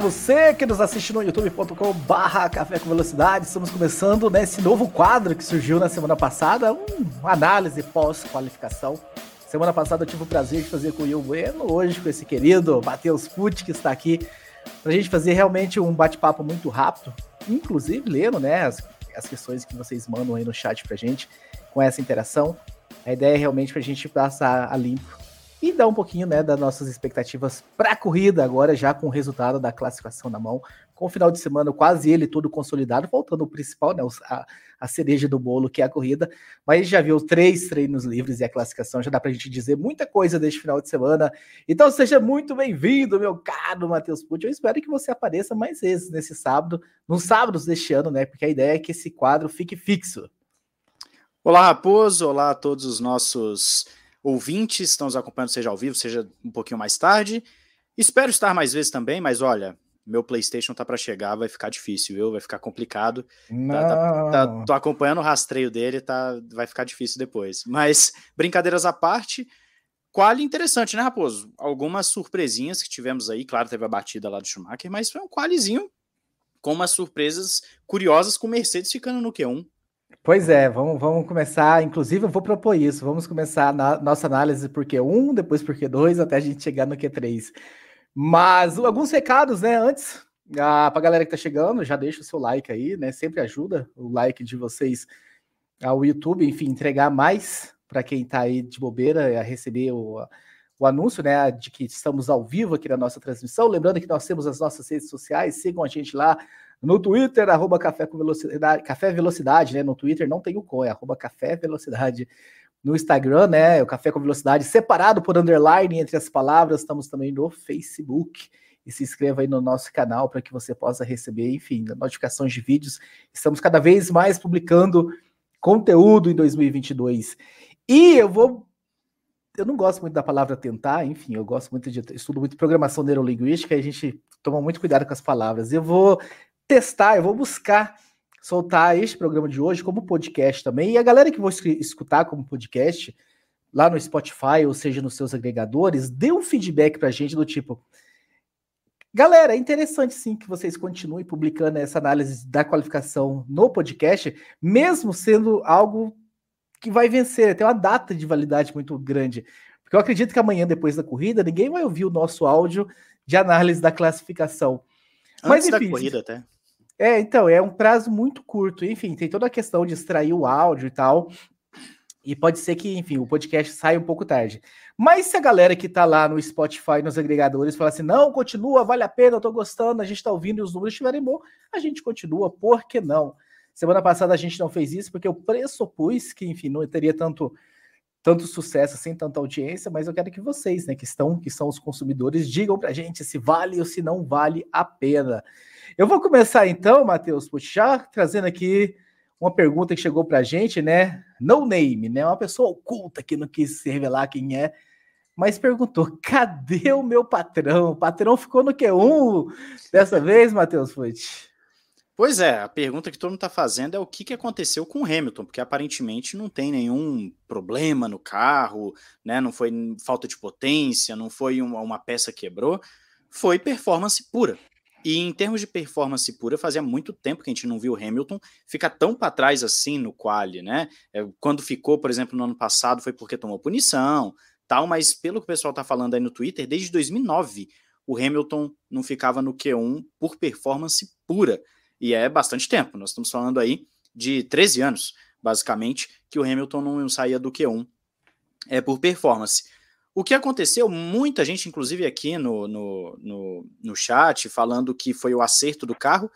Você que nos assiste no youtube.com barra Café com Velocidade, estamos começando nesse novo quadro que surgiu na semana passada, uma análise pós-qualificação. Semana passada eu tive o prazer de fazer com o Will Bueno, hoje com esse querido Matheus Pucci, que está aqui para a gente fazer realmente um bate-papo muito rápido, inclusive lendo né, as, as questões que vocês mandam aí no chat para a gente, com essa interação. A ideia é realmente para a gente passar a limpo e dar um pouquinho né, das nossas expectativas para a corrida, agora já com o resultado da classificação na mão, com o final de semana quase ele todo consolidado, faltando o principal, né, a, a cereja do bolo, que é a corrida. Mas já viu três treinos livres e a classificação, já dá para a gente dizer muita coisa deste final de semana. Então seja muito bem-vindo, meu caro Matheus Pucci. Eu espero que você apareça mais vezes nesse sábado, nos sábados deste ano, né? Porque a ideia é que esse quadro fique fixo. Olá, Raposo. Olá a todos os nossos ouvintes, estão nos acompanhando, seja ao vivo, seja um pouquinho mais tarde. Espero estar mais vezes também, mas olha, meu PlayStation tá para chegar, vai ficar difícil, viu? Vai ficar complicado. Tá, tá, tá, tô acompanhando o rastreio dele, tá, vai ficar difícil depois. Mas brincadeiras à parte, quali interessante, né, Raposo? Algumas surpresinhas que tivemos aí, claro, teve a batida lá do Schumacher, mas foi um qualizinho com umas surpresas curiosas com Mercedes ficando no Q1. Pois é, vamos, vamos começar. Inclusive, eu vou propor isso. Vamos começar na nossa análise por Q1, depois por Q2, até a gente chegar no Q3. Mas alguns recados, né? Antes, ah, para a galera que tá chegando, já deixa o seu like aí, né? Sempre ajuda o like de vocês ao YouTube, enfim, entregar mais para quem tá aí de bobeira a receber o, o anúncio, né, de que estamos ao vivo aqui na nossa transmissão. Lembrando que nós temos as nossas redes sociais, sigam a gente lá no Twitter, arroba Café com Velocidade, Café Velocidade, né? No Twitter não tem o com, é arroba Café Velocidade. No Instagram, né? O Café com Velocidade, separado por underline entre as palavras. Estamos também no Facebook. E se inscreva aí no nosso canal para que você possa receber, enfim, notificações de vídeos. Estamos cada vez mais publicando conteúdo em 2022. E eu vou eu não gosto muito da palavra tentar, enfim, eu gosto muito de estudo muito programação neurolinguística, e a gente toma muito cuidado com as palavras. Eu vou testar, eu vou buscar soltar este programa de hoje como podcast também. E a galera que vou escutar como podcast lá no Spotify, ou seja, nos seus agregadores, dê um feedback pra gente do tipo. Galera, é interessante sim que vocês continuem publicando essa análise da qualificação no podcast, mesmo sendo algo que vai vencer, tem uma data de validade muito grande. Porque eu acredito que amanhã, depois da corrida, ninguém vai ouvir o nosso áudio de análise da classificação. Antes Mas, enfim, da corrida até. É, então, é um prazo muito curto. Enfim, tem toda a questão de extrair o áudio e tal. E pode ser que, enfim, o podcast saia um pouco tarde. Mas se a galera que tá lá no Spotify, nos agregadores, falar assim, não, continua, vale a pena, eu tô gostando, a gente tá ouvindo e os números estiverem bons, a gente continua, por que não? Semana passada a gente não fez isso porque eu pressupus que, enfim, não teria tanto tanto sucesso sem tanta audiência, mas eu quero que vocês, né, que estão, que são os consumidores, digam pra gente se vale ou se não vale a pena. Eu vou começar então, Matheus, já trazendo aqui uma pergunta que chegou para a gente, né? No name, né? Uma pessoa oculta que não quis se revelar quem é, mas perguntou: cadê o meu patrão? O patrão ficou no Q1 dessa vez, Matheus Futi? Pois é, a pergunta que todo mundo está fazendo é o que, que aconteceu com o Hamilton, porque aparentemente não tem nenhum problema no carro, né? Não foi falta de potência, não foi uma, uma peça quebrou, foi performance pura. E em termos de performance pura, fazia muito tempo que a gente não viu o Hamilton ficar tão para trás assim no quali, né? É, quando ficou, por exemplo, no ano passado foi porque tomou punição, tal, mas pelo que o pessoal tá falando aí no Twitter, desde 2009 o Hamilton não ficava no Q1 por performance pura. E é bastante tempo, nós estamos falando aí de 13 anos, basicamente, que o Hamilton não saía do Q1 é por performance. O que aconteceu, muita gente, inclusive aqui no, no, no, no chat, falando que foi o acerto do carro,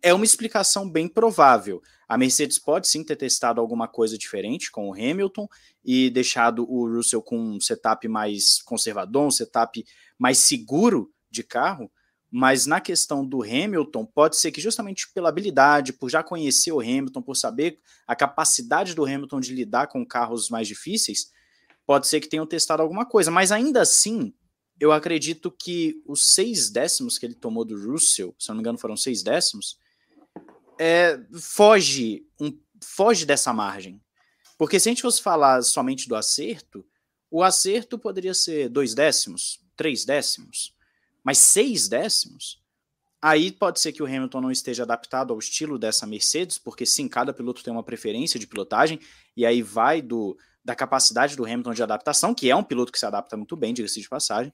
é uma explicação bem provável. A Mercedes pode sim ter testado alguma coisa diferente com o Hamilton e deixado o Russell com um setup mais conservador, um setup mais seguro de carro, Mas na questão do Hamilton, pode ser que justamente pela habilidade, por já conhecer o Hamilton, por saber a capacidade do Hamilton de lidar com carros mais difíceis, pode ser que tenham testado alguma coisa. Mas ainda assim, eu acredito que os seis décimos que ele tomou do Russell, se não me engano foram seis décimos, é, foge, um, foge dessa margem. Porque se a gente fosse falar somente do acerto, o acerto poderia ser dois décimos, três décimos, mas seis décimos, aí pode ser que o Hamilton não esteja adaptado ao estilo dessa Mercedes, porque sim, cada piloto tem uma preferência de pilotagem, e aí vai do da capacidade do Hamilton de adaptação, que é um piloto que se adapta muito bem, diga-se de passagem.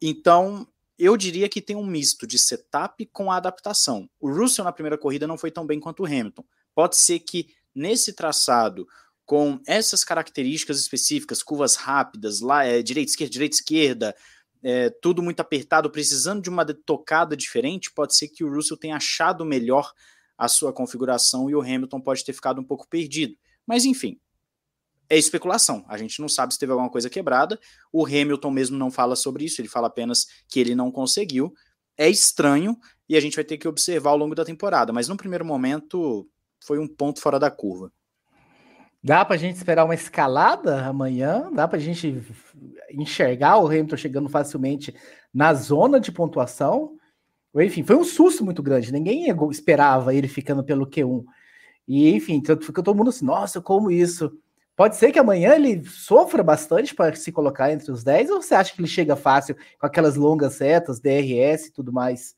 Então, eu diria que tem um misto de setup com adaptação. O Russell na primeira corrida não foi tão bem quanto o Hamilton. Pode ser que nesse traçado com essas características específicas, curvas rápidas, lá é, direita, esquerda, direita, esquerda, é, tudo muito apertado, precisando de uma tocada diferente, pode ser que o Russell tenha achado melhor a sua configuração e o Hamilton pode ter ficado um pouco perdido. Mas enfim, é especulação. A gente não sabe se teve alguma coisa quebrada. O Hamilton mesmo não fala sobre isso, ele fala apenas que ele não conseguiu. É estranho e a gente vai ter que observar ao longo da temporada, mas no primeiro momento foi um ponto fora da curva. Dá para a gente esperar uma escalada amanhã? Dá para a gente enxergar o Hamilton chegando facilmente na zona de pontuação? Enfim, foi um susto muito grande. Ninguém esperava ele ficando pelo Q1. E, enfim, ficou todo mundo assim, nossa, como isso? Pode ser que amanhã ele sofra bastante para se colocar entre os 10, ou você acha que ele chega fácil com aquelas longas setas, DRS e tudo mais?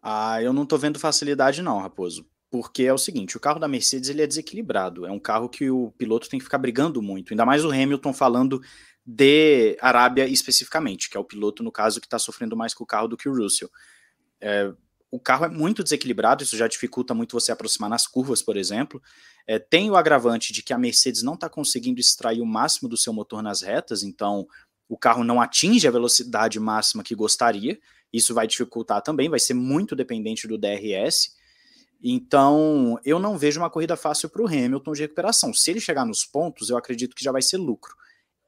Ah, eu não tô vendo facilidade não, Raposo porque é o seguinte, o carro da Mercedes ele é desequilibrado, é um carro que o piloto tem que ficar brigando muito, ainda mais o Hamilton falando de Arábia especificamente, que é o piloto, no caso, que está sofrendo mais com o carro do que o Russell. É, o carro é muito desequilibrado, isso já dificulta muito você aproximar nas curvas, por exemplo. É, tem o agravante de que a Mercedes não está conseguindo extrair o máximo do seu motor nas retas, então o carro não atinge a velocidade máxima que gostaria, isso vai dificultar também, vai ser muito dependente do DRS. Então, eu não vejo uma corrida fácil para o Hamilton de recuperação. Se ele chegar nos pontos, eu acredito que já vai ser lucro.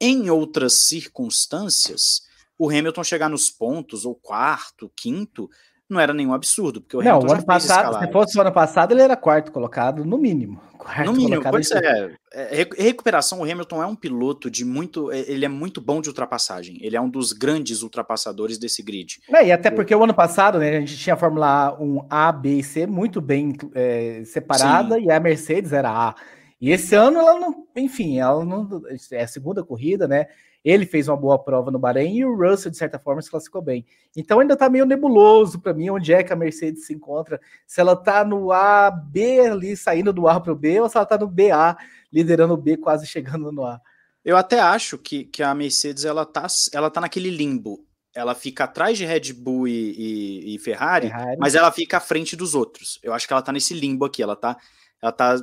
Em outras circunstâncias, o Hamilton chegar nos pontos, ou quarto, quinto, não era nenhum absurdo, porque o não, Hamilton o ano passado, se fosse o ano passado, ele era quarto colocado, no mínimo. Quarto no mínimo, pois é, é. Recuperação, o Hamilton é um piloto de muito. É, ele é muito bom de ultrapassagem. Ele é um dos grandes ultrapassadores desse grid. É, e até porque o ano passado, né, a gente tinha a Fórmula 1 A, B e C muito bem é, separada, Sim. e a Mercedes era A. E esse ano ela não, enfim, ela não. É a segunda corrida, né? Ele fez uma boa prova no Bahrein e o Russell, de certa forma, se classificou bem. Então ainda está meio nebuloso para mim onde é que a Mercedes se encontra. Se ela está no A, B ali, saindo do A para o B, ou se ela está no BA, liderando o B, quase chegando no A. Eu até acho que, que a Mercedes ela tá, ela tá naquele limbo. Ela fica atrás de Red Bull e, e, e Ferrari, Ferrari, mas ela fica à frente dos outros. Eu acho que ela tá nesse limbo aqui. Ela tá, ela tá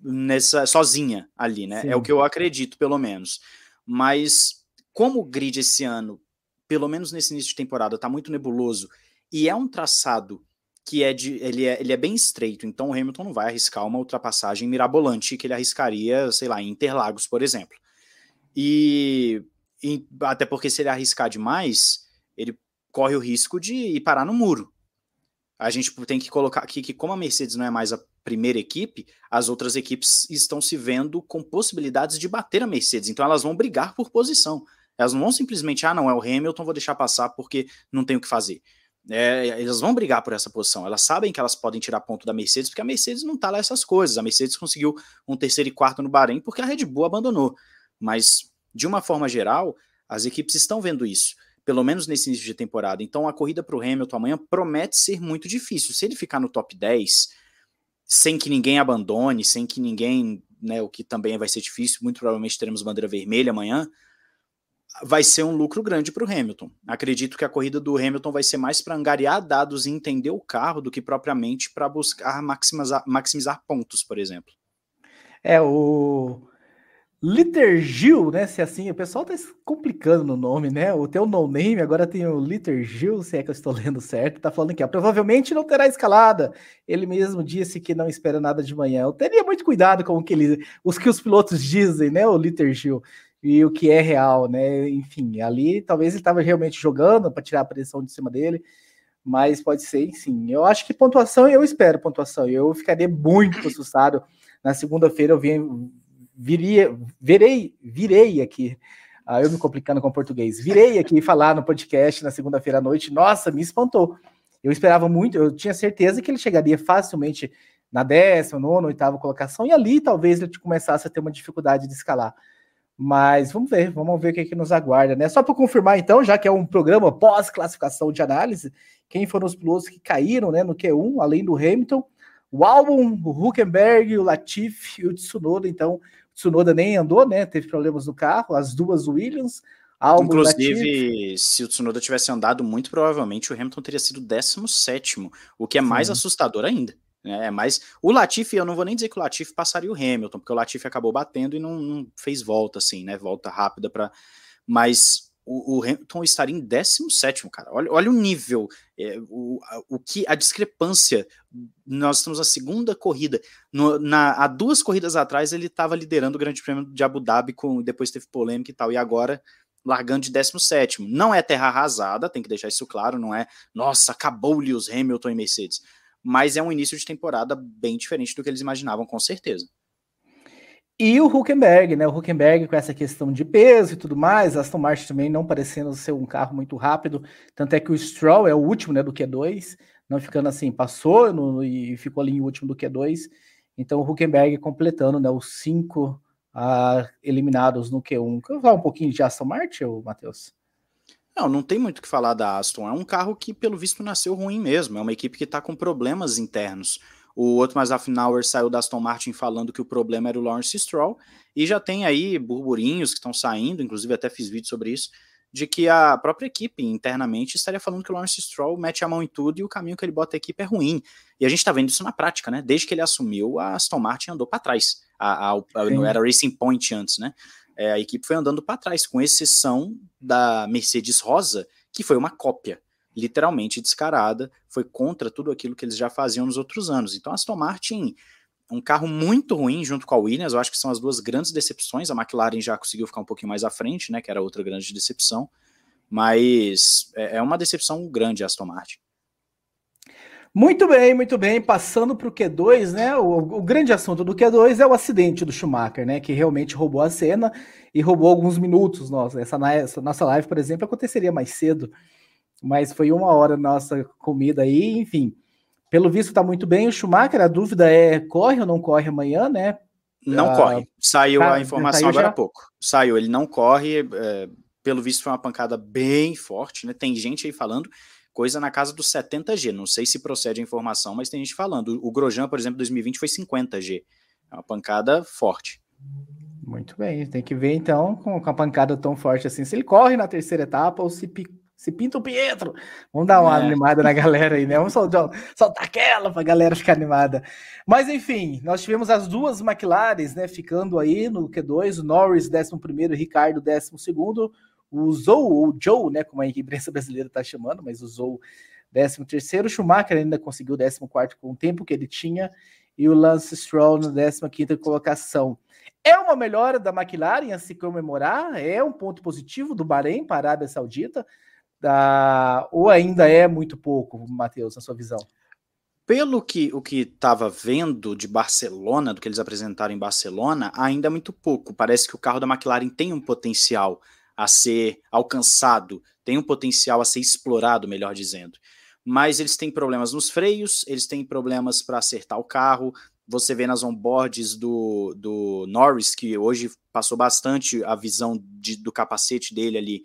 nessa sozinha ali, né? Sim. É o que eu acredito, pelo menos. Mas como o grid esse ano, pelo menos nesse início de temporada, está muito nebuloso e é um traçado que é de ele é, ele é bem estreito, então o Hamilton não vai arriscar uma ultrapassagem mirabolante que ele arriscaria, sei lá, em Interlagos, por exemplo. E, e até porque se ele arriscar demais, ele corre o risco de ir parar no muro. A gente tem que colocar aqui que como a Mercedes não é mais a primeira equipe, as outras equipes estão se vendo com possibilidades de bater a Mercedes, então elas vão brigar por posição. Elas não vão simplesmente, ah, não, é o Hamilton, vou deixar passar porque não tem o que fazer. É, elas vão brigar por essa posição. Elas sabem que elas podem tirar ponto da Mercedes, porque a Mercedes não tá lá essas coisas. A Mercedes conseguiu um terceiro e quarto no Bahrein porque a Red Bull abandonou. Mas, de uma forma geral, as equipes estão vendo isso, pelo menos nesse início de temporada. Então, a corrida para o Hamilton amanhã promete ser muito difícil. Se ele ficar no top 10, sem que ninguém abandone, sem que ninguém, né, o que também vai ser difícil, muito provavelmente teremos bandeira vermelha amanhã vai ser um lucro grande para o Hamilton. Acredito que a corrida do Hamilton vai ser mais para angariar dados e entender o carro do que propriamente para buscar maximizar, maximizar pontos, por exemplo. É, o Liturgil, né? Se assim, o pessoal tá complicando no nome, né? O teu no name agora tem o Liturgil, se é que eu estou lendo certo, tá falando que provavelmente não terá escalada. Ele mesmo disse que não espera nada de manhã. Eu teria muito cuidado com o que ele, os que os pilotos dizem, né? O Liturgil e o que é real, né? Enfim, ali talvez ele estava realmente jogando para tirar a pressão de cima dele, mas pode ser sim. Eu acho que pontuação, eu espero pontuação. Eu ficaria muito assustado. Na segunda-feira eu vim, viria, virei, virei aqui. Ah, eu me complicando com português. Virei aqui falar no podcast na segunda-feira à noite. Nossa, me espantou. Eu esperava muito, eu tinha certeza que ele chegaria facilmente na décima, nona, oitava colocação, e ali talvez ele começasse a ter uma dificuldade de escalar. Mas vamos ver, vamos ver o que, é que nos aguarda, né? Só para confirmar, então, já que é um programa pós-classificação de análise, quem foram os pilotos que caíram né, no Q1, além do Hamilton, o Albon, o Huckenberg, o Latifi e o Tsunoda. Então, o Tsunoda nem andou, né? Teve problemas no carro, as duas Williams. Albon, Inclusive, Latifi. se o Tsunoda tivesse andado, muito provavelmente o Hamilton teria sido 17, o que é mais Sim. assustador ainda. É, mas o Latifi, eu não vou nem dizer que o Latifi passaria o Hamilton, porque o Latifi acabou batendo e não, não fez volta, assim, né? Volta rápida para. Mas o, o, Hamilton estaria em 17, cara. Olha, olha o nível, é, o, o que a discrepância. Nós estamos na segunda corrida. No, na, há duas corridas atrás, ele estava liderando o Grande Prêmio de Abu Dhabi, com, depois teve polêmica e tal, e agora largando de 17. Não é terra arrasada, tem que deixar isso claro, não é, nossa, acabou-lhe os Hamilton e Mercedes mas é um início de temporada bem diferente do que eles imaginavam, com certeza. E o Huckenberg, né? O Huckenberg com essa questão de peso e tudo mais, Aston Martin também não parecendo ser um carro muito rápido, tanto é que o Stroll é o último, né, do Q2, não ficando assim, passou no, e ficou ali em último do Q2. Então o Huckenberg completando, né, os cinco ah, eliminados no Q1. Quer falar um pouquinho de Aston Martin, Matheus? Não, não tem muito o que falar da Aston. É um carro que, pelo visto, nasceu ruim mesmo. É uma equipe que está com problemas internos. O outro mais Affenauer saiu da Aston Martin falando que o problema era o Lawrence Stroll. E já tem aí burburinhos que estão saindo, inclusive até fiz vídeo sobre isso, de que a própria equipe internamente estaria falando que o Lawrence Stroll mete a mão em tudo e o caminho que ele bota a equipe é ruim. E a gente está vendo isso na prática, né? Desde que ele assumiu, a Aston Martin andou para trás. A, a, a, era Racing Point antes, né? É, a equipe foi andando para trás, com exceção da Mercedes Rosa, que foi uma cópia, literalmente descarada, foi contra tudo aquilo que eles já faziam nos outros anos. Então, a Aston Martin, um carro muito ruim junto com a Williams, eu acho que são as duas grandes decepções. A McLaren já conseguiu ficar um pouquinho mais à frente, né, que era outra grande decepção, mas é, é uma decepção grande a Aston Martin. Muito bem, muito bem. Passando para o Q2, né? O, o, grande assunto do Q2 é o acidente do Schumacher, né? Que realmente roubou a cena e roubou alguns minutos. Nossa, essa, essa nossa live, por exemplo, aconteceria mais cedo, mas foi uma hora nossa comida aí, enfim. Pelo visto, está muito bem. O Schumacher, a dúvida é: corre ou não corre amanhã, né? Não ah, corre. Saiu tá, a informação agora há pouco. Saiu, ele não corre. É, pelo visto, foi uma pancada bem forte, né? Tem gente aí falando coisa na casa dos 70G. Não sei se procede a informação, mas tem gente falando. O Grosjean, por exemplo, 2020 foi 50G. É uma pancada forte. Muito bem, tem que ver então com, com a pancada tão forte assim, se ele corre na terceira etapa ou se, se pinta o Pietro. Vamos dar uma é. animada na galera aí, né? Vamos soltar, soltar aquela para a galera ficar animada. Mas enfim, nós tivemos as duas McLarens, né, ficando aí no Q2, o Norris 11 primeiro, Ricardo 12 segundo, usou o Joe, né, como a imprensa brasileira está chamando, mas usou 13 terceiro, Schumacher ainda conseguiu 14 quarto com o tempo que ele tinha, e o Lance Stroll na 15 quinta colocação. É uma melhora da McLaren a se comemorar? É um ponto positivo do Bahrein para a Arábia Saudita? Da... Ou ainda é muito pouco, Matheus, na sua visão? Pelo que o que estava vendo de Barcelona, do que eles apresentaram em Barcelona, ainda é muito pouco. Parece que o carro da McLaren tem um potencial a ser alcançado, tem um potencial a ser explorado, melhor dizendo. Mas eles têm problemas nos freios, eles têm problemas para acertar o carro. Você vê nas onboards do, do Norris, que hoje passou bastante a visão de, do capacete dele ali.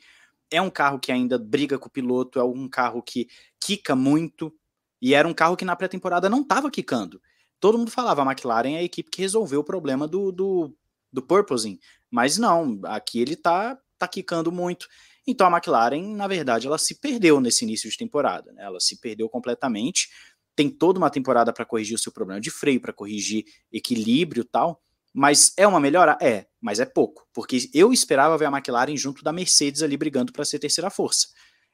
É um carro que ainda briga com o piloto, é um carro que quica muito, e era um carro que na pré-temporada não estava quicando. Todo mundo falava, a McLaren é a equipe que resolveu o problema do, do, do Purposing. Mas não, aqui ele está tá quicando muito. Então a McLaren, na verdade, ela se perdeu nesse início de temporada. Né? Ela se perdeu completamente. Tem toda uma temporada para corrigir o seu problema de freio, para corrigir equilíbrio tal. Mas é uma melhora? É, mas é pouco. Porque eu esperava ver a McLaren junto da Mercedes ali brigando para ser terceira força.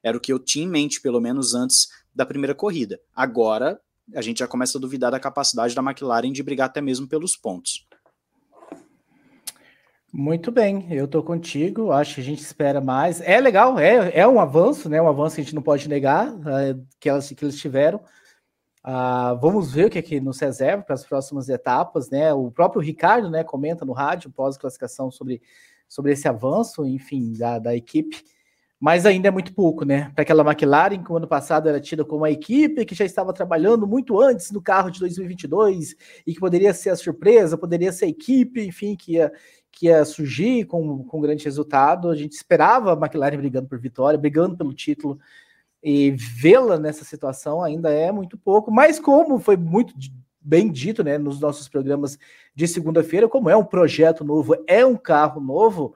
Era o que eu tinha em mente, pelo menos antes da primeira corrida. Agora, a gente já começa a duvidar da capacidade da McLaren de brigar até mesmo pelos pontos. Muito bem, eu tô contigo. Acho que a gente espera mais. É legal, é, é um avanço, né? Um avanço que a gente não pode negar uh, que, elas, que eles tiveram. Uh, vamos ver o que, é que nos reserva para as próximas etapas, né? O próprio Ricardo, né, comenta no rádio pós-classificação sobre, sobre esse avanço, enfim, da, da equipe mas ainda é muito pouco, né? Para aquela McLaren que o ano passado era tida como uma equipe que já estava trabalhando muito antes no carro de 2022 e que poderia ser a surpresa, poderia ser a equipe, enfim, que ia, que ia surgir com, com grande resultado. A gente esperava a McLaren brigando por vitória, brigando pelo título e vê-la nessa situação ainda é muito pouco, mas como foi muito bem dito, né, nos nossos programas de segunda-feira, como é um projeto novo, é um carro novo,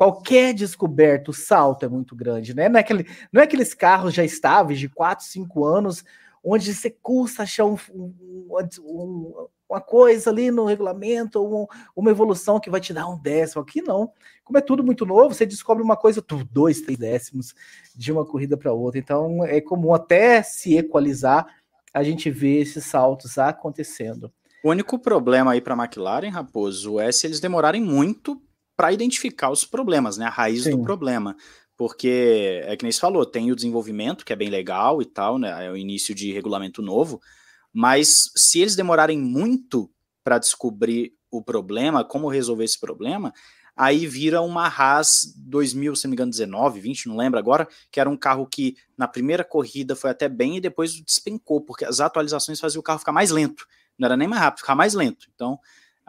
qualquer descoberta, o salto é muito grande, né? Não é, aquele, não é aqueles carros já estáveis de 4, 5 anos, onde você custa achar um, um, um, uma coisa ali no regulamento, uma evolução que vai te dar um décimo. Aqui não. Como é tudo muito novo, você descobre uma coisa, dois, três décimos de uma corrida para outra. Então é comum até se equalizar, a gente vê esses saltos acontecendo. O único problema aí para a McLaren, Raposo, é se eles demorarem muito para identificar os problemas, né? A raiz Sim. do problema. Porque é que nem se falou, tem o desenvolvimento, que é bem legal e tal, né? É o início de regulamento novo, mas se eles demorarem muito para descobrir o problema, como resolver esse problema, aí vira uma Haas 2000, se não me engano, 19, 20, não lembro agora, que era um carro que na primeira corrida foi até bem e depois despencou, porque as atualizações faziam o carro ficar mais lento. Não era nem mais rápido, ficar mais lento. Então,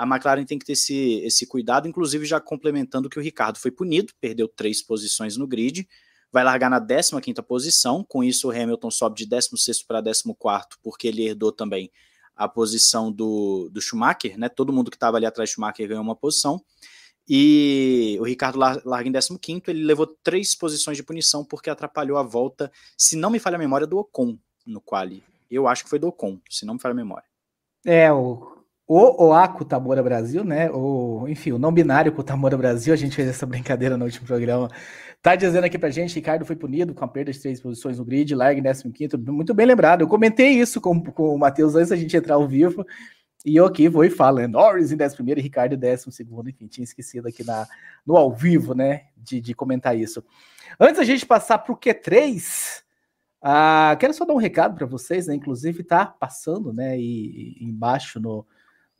a McLaren tem que ter esse, esse cuidado, inclusive já complementando que o Ricardo foi punido, perdeu três posições no grid, vai largar na 15ª posição, com isso o Hamilton sobe de 16º para 14º, porque ele herdou também a posição do, do Schumacher, né? Todo mundo que estava ali atrás do Schumacher ganhou uma posição. E o Ricardo larga em 15º, ele levou três posições de punição porque atrapalhou a volta, se não me falha a memória, do Ocon no quali. Eu acho que foi do Ocon, se não me falha a memória. É, o o Oaku Tamora Brasil, né? O, enfim, o não binário Tamora Brasil, a gente fez essa brincadeira no último programa. Tá dizendo aqui pra gente, Ricardo foi punido com a perda de três posições no grid, larga em 15 muito bem lembrado. Eu comentei isso com, com o Matheus antes da gente entrar ao vivo. E eu aqui vou e falo, né? Norris em 11 e Ricardo em 12, enfim, tinha esquecido aqui na, no ao vivo, né? De, de comentar isso. Antes da gente passar para o Q3, ah, quero só dar um recado para vocês, né? Inclusive tá passando, né? E, e embaixo no,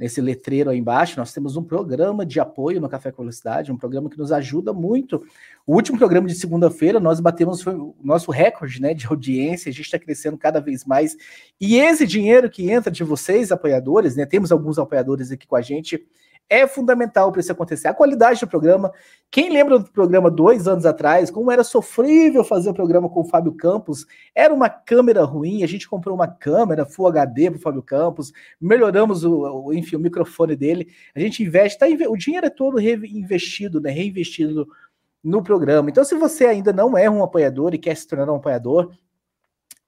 nesse letreiro aí embaixo, nós temos um programa de apoio no Café com Velocidade, um programa que nos ajuda muito. O último programa de segunda-feira, nós batemos o nosso recorde né, de audiência, a gente está crescendo cada vez mais. E esse dinheiro que entra de vocês, apoiadores, né? Temos alguns apoiadores aqui com a gente é fundamental para isso acontecer. A qualidade do programa. Quem lembra do programa dois anos atrás, como era sofrível fazer o programa com o Fábio Campos? Era uma câmera ruim, a gente comprou uma câmera Full HD para o Fábio Campos, melhoramos o, o, enfim, o microfone dele. A gente investe, tá, o dinheiro é todo reinvestido, né, reinvestido no programa. Então, se você ainda não é um apoiador e quer se tornar um apoiador,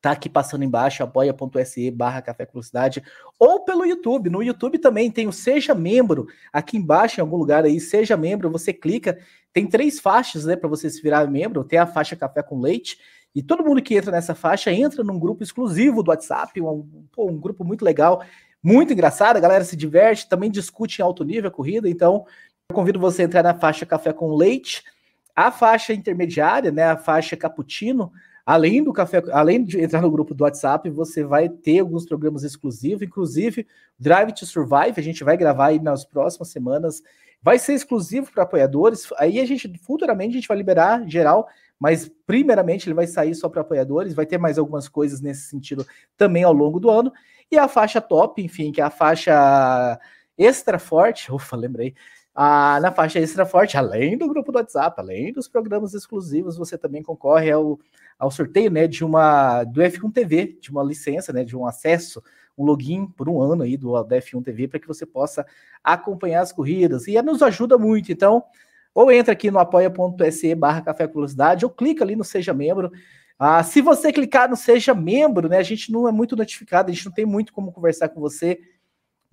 tá aqui passando embaixo, apoia.se barra Café Velocidade, ou pelo YouTube. No YouTube também tem o Seja Membro, aqui embaixo, em algum lugar aí, Seja Membro, você clica, tem três faixas, né, para você se virar membro, tem a faixa Café com Leite, e todo mundo que entra nessa faixa entra num grupo exclusivo do WhatsApp, um, pô, um grupo muito legal, muito engraçado, a galera se diverte, também discute em alto nível a corrida, então eu convido você a entrar na faixa Café com Leite, a faixa intermediária, né, a faixa Cappuccino, Além do café, além de entrar no grupo do WhatsApp, você vai ter alguns programas exclusivos, inclusive Drive to Survive, a gente vai gravar aí nas próximas semanas. Vai ser exclusivo para apoiadores. Aí a gente futuramente a gente vai liberar geral, mas primeiramente ele vai sair só para apoiadores, vai ter mais algumas coisas nesse sentido também ao longo do ano. E a faixa top, enfim, que é a faixa extra forte, ufa, lembrei, ah, na faixa extra forte, além do grupo do WhatsApp, além dos programas exclusivos, você também concorre ao, ao sorteio né, de uma do F1 TV, de uma licença, né, de um acesso, um login por um ano aí do, do F1 TV para que você possa acompanhar as corridas. E nos ajuda muito. Então, ou entra aqui no apoia.se barra Café com Velocidade, ou clica ali no Seja Membro. Ah, se você clicar no Seja Membro, né, a gente não é muito notificado, a gente não tem muito como conversar com você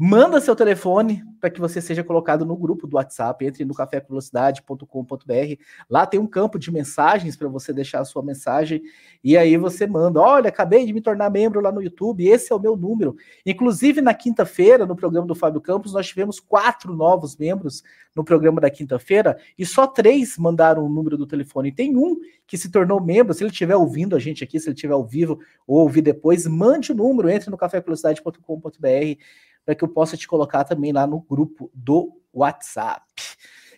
Manda seu telefone para que você seja colocado no grupo do WhatsApp. Entre no cafévelocidade.com.br. Lá tem um campo de mensagens para você deixar a sua mensagem. E aí você manda: Olha, acabei de me tornar membro lá no YouTube. Esse é o meu número. Inclusive, na quinta-feira, no programa do Fábio Campos, nós tivemos quatro novos membros no programa da quinta-feira e só três mandaram o número do telefone. Tem um que se tornou membro. Se ele estiver ouvindo a gente aqui, se ele estiver ao vivo ou ouvir depois, mande o número. Entre no cafévelocidade.com.br para que eu possa te colocar também lá no grupo do WhatsApp.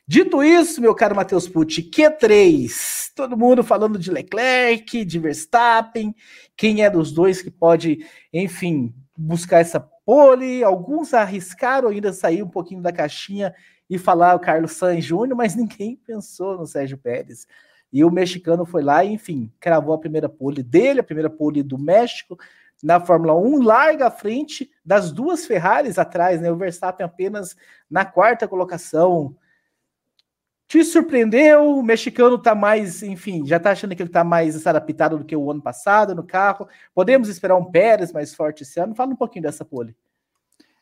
Dito isso, meu caro Matheus Pucci, Q3, todo mundo falando de Leclerc, de Verstappen, quem é dos dois que pode, enfim, buscar essa pole, alguns arriscaram ainda sair um pouquinho da caixinha e falar o Carlos Sainz Júnior, mas ninguém pensou no Sérgio Pérez. E o mexicano foi lá e, enfim, cravou a primeira pole dele, a primeira pole do México, na Fórmula 1, larga à frente das duas Ferraris atrás, né? O Verstappen apenas na quarta colocação. Te surpreendeu? O mexicano tá mais, enfim, já tá achando que ele tá mais adaptado do que o ano passado no carro. Podemos esperar um Pérez mais forte esse ano? Fala um pouquinho dessa pole.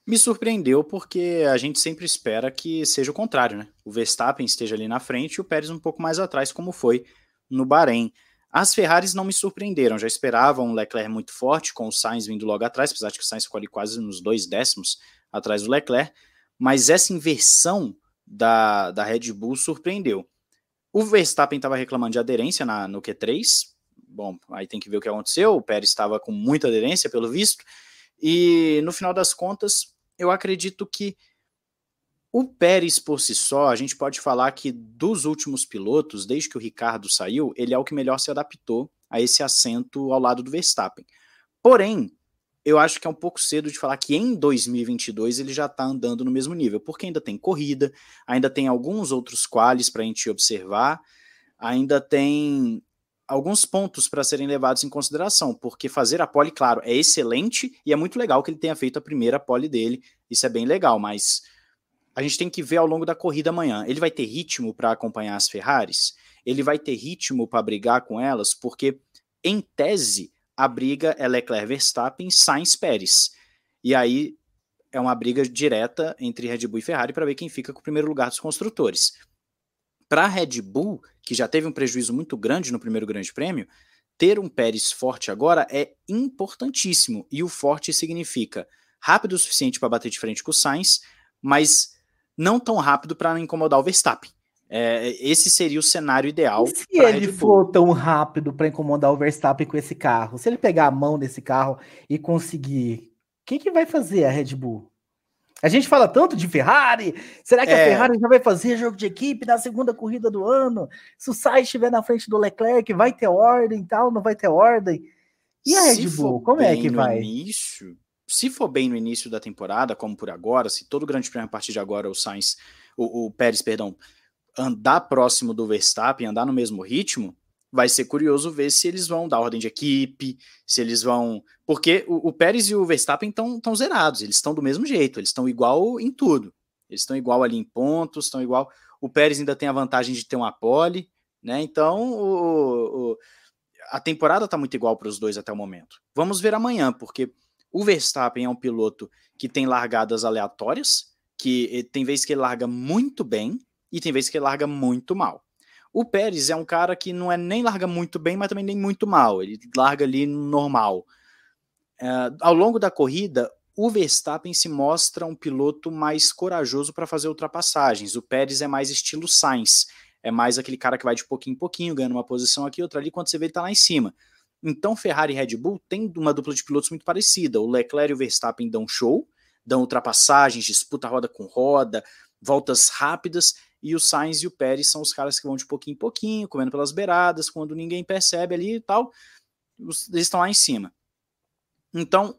Me surpreendeu porque a gente sempre espera que seja o contrário, né? O Verstappen esteja ali na frente e o Pérez um pouco mais atrás, como foi no Bahrein. As Ferraris não me surpreenderam, já esperavam um Leclerc muito forte, com o Sainz vindo logo atrás, apesar de que o Sainz ficou ali quase nos dois décimos atrás do Leclerc, mas essa inversão da, da Red Bull surpreendeu. O Verstappen estava reclamando de aderência na, no Q3, bom, aí tem que ver o que aconteceu, o Pérez estava com muita aderência, pelo visto, e no final das contas, eu acredito que o Pérez por si só, a gente pode falar que dos últimos pilotos, desde que o Ricardo saiu, ele é o que melhor se adaptou a esse assento ao lado do Verstappen. Porém, eu acho que é um pouco cedo de falar que em 2022 ele já está andando no mesmo nível, porque ainda tem corrida, ainda tem alguns outros quales para a gente observar, ainda tem alguns pontos para serem levados em consideração, porque fazer a pole, claro, é excelente e é muito legal que ele tenha feito a primeira pole dele, isso é bem legal, mas a gente tem que ver ao longo da corrida amanhã. Ele vai ter ritmo para acompanhar as Ferraris? Ele vai ter ritmo para brigar com elas? Porque, em tese, a briga é Leclerc Verstappen, Sainz Pérez. E aí é uma briga direta entre Red Bull e Ferrari para ver quem fica com o primeiro lugar dos construtores. Para a Red Bull, que já teve um prejuízo muito grande no primeiro Grande Prêmio, ter um Pérez forte agora é importantíssimo. E o forte significa rápido o suficiente para bater de frente com o Sainz, mas não tão rápido para não incomodar o Verstappen. É, esse seria o cenário ideal. E se ele for tão rápido para incomodar o Verstappen com esse carro, se ele pegar a mão desse carro e conseguir, o que, que vai fazer a Red Bull? A gente fala tanto de Ferrari. Será que é. a Ferrari já vai fazer jogo de equipe na segunda corrida do ano? Se o Sainz estiver na frente do Leclerc, vai ter ordem e tal? Não vai ter ordem? E a Red Bull, como é que vai? Início, se for bem no início da temporada, como por agora, se todo o grande prêmio a partir de agora o Sainz, o, o Pérez, perdão, andar próximo do Verstappen, andar no mesmo ritmo, vai ser curioso ver se eles vão dar ordem de equipe, se eles vão. Porque o, o Pérez e o Verstappen estão zerados, eles estão do mesmo jeito, eles estão igual em tudo. Eles estão igual ali em pontos, estão igual. O Pérez ainda tem a vantagem de ter uma pole, né? Então o, o a temporada está muito igual para os dois até o momento. Vamos ver amanhã, porque o Verstappen é um piloto que tem largadas aleatórias, que tem vezes que ele larga muito bem e tem vezes que ele larga muito mal. O Pérez é um cara que não é nem larga muito bem, mas também nem muito mal. Ele larga ali normal. Uh, ao longo da corrida, o Verstappen se mostra um piloto mais corajoso para fazer ultrapassagens. O Pérez é mais estilo Sainz. É mais aquele cara que vai de pouquinho em pouquinho, ganhando uma posição aqui, outra ali, quando você vê ele tá lá em cima. Então, Ferrari e Red Bull têm uma dupla de pilotos muito parecida. O Leclerc e o Verstappen dão show, dão ultrapassagens, disputa roda com roda, voltas rápidas, e o Sainz e o Pérez são os caras que vão de pouquinho em pouquinho, comendo pelas beiradas, quando ninguém percebe ali e tal, eles estão lá em cima. Então,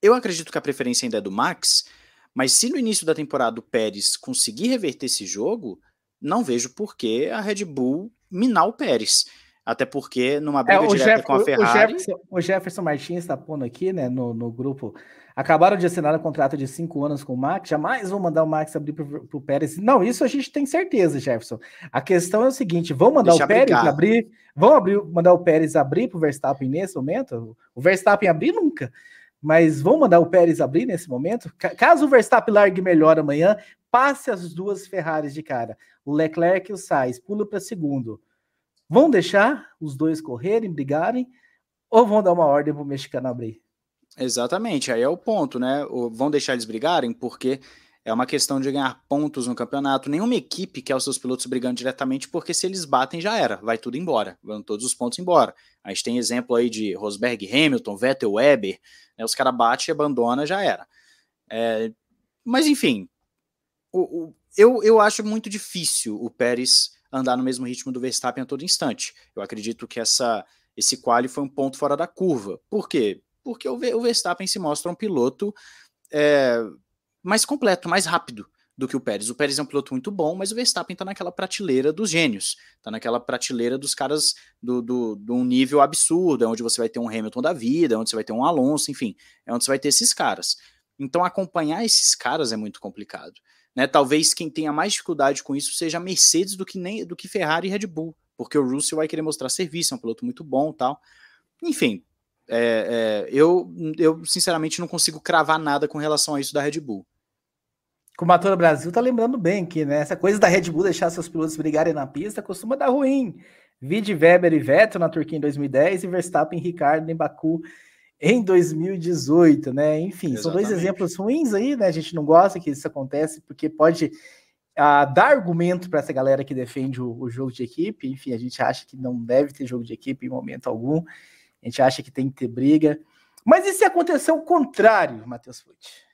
eu acredito que a preferência ainda é do Max, mas se no início da temporada o Pérez conseguir reverter esse jogo, não vejo por que a Red Bull minar o Pérez. Até porque numa briga é, direta Jeff, com a Ferrari. O Jefferson, o Jefferson Martins está pondo aqui, né, no, no grupo. Acabaram de assinar um contrato de cinco anos com o Max. Jamais vão mandar o Max abrir para o Pérez. Não, isso a gente tem certeza, Jefferson. A questão é o seguinte: vão mandar Deixa o Pérez brigar. abrir. Vão abrir, mandar o Pérez abrir para o Verstappen nesse momento? O Verstappen abrir nunca. Mas vamos mandar o Pérez abrir nesse momento? Caso o Verstappen largue melhor amanhã, passe as duas Ferraris de cara. O Leclerc e o Sainz pula para segundo. Vão deixar os dois correrem, brigarem? Ou vão dar uma ordem para o mexicano abrir? Exatamente, aí é o ponto, né? Vão deixar eles brigarem porque é uma questão de ganhar pontos no campeonato. Nenhuma equipe quer os seus pilotos brigando diretamente, porque se eles batem, já era, vai tudo embora, vão todos os pontos embora. A gente tem exemplo aí de Rosberg Hamilton, Vettel Weber, né? os caras batem abandona, já era. É, mas enfim, o, o, eu, eu acho muito difícil o Pérez andar no mesmo ritmo do Verstappen a todo instante. Eu acredito que essa, esse quali foi um ponto fora da curva. Por quê? Porque o, Verstappen se mostra um piloto é, mais completo, mais rápido do que o Pérez. O Pérez é um piloto muito bom, mas o Verstappen está naquela prateleira dos gênios, está naquela prateleira dos caras do, do, do, um nível absurdo, é onde você vai ter um Hamilton da vida, é onde você vai ter um Alonso, enfim, é onde você vai ter esses caras. Então acompanhar esses caras é muito complicado. Né? Talvez quem tenha mais dificuldade com isso seja a Mercedes do que, nem, do que Ferrari e Red Bull, porque o Russell vai querer mostrar serviço, é um piloto muito bom tal. Enfim, é, é, eu, eu sinceramente não consigo cravar nada com relação a isso da Red Bull. O Matora Brasil tá lembrando bem que né, essa coisa da Red Bull deixar seus pilotos brigarem na pista costuma dar ruim. Vide Weber e Vettel na Turquia em 2010 e Verstappen e Ricardo em Baku em 2018, né? Enfim, Exatamente. são dois exemplos ruins aí, né? A gente não gosta que isso acontece porque pode uh, dar argumento para essa galera que defende o, o, jogo de equipe. Enfim, a gente acha que não deve ter jogo de equipe em momento algum. A gente acha que tem que ter briga. Mas e se acontecer o contrário, Matheus Futi?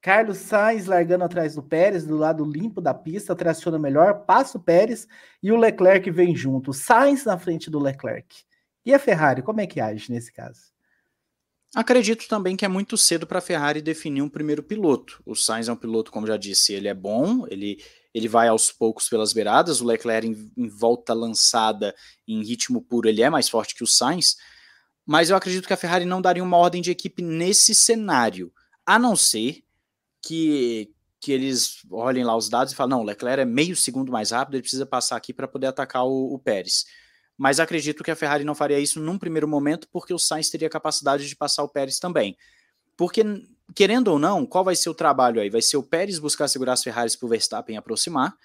Carlos Sainz largando atrás do Pérez, do lado limpo da pista, traciona melhor, passa o Pérez e o Leclerc vem junto. Sainz na frente do Leclerc. E a Ferrari, como é que age nesse caso? Acredito também que é muito cedo para a Ferrari definir um primeiro piloto. O Sainz é um piloto, como já disse, ele é bom, ele, ele vai aos poucos pelas beiradas. O Leclerc, em, em volta lançada, em ritmo puro, ele é mais forte que o Sainz. Mas eu acredito que a Ferrari não daria uma ordem de equipe nesse cenário, a não ser que, que eles olhem lá os dados e falem, não, o Leclerc é meio segundo mais rápido, ele precisa passar aqui para poder atacar o, o, Pérez. Mas acredito que a Ferrari não faria isso num primeiro momento, porque o Sainz teria capacidade de passar o Pérez também. Porque, querendo ou não, qual vai ser o trabalho aí? Vai ser o Pérez buscar segurar as Ferraris para o Verstappen aproximar,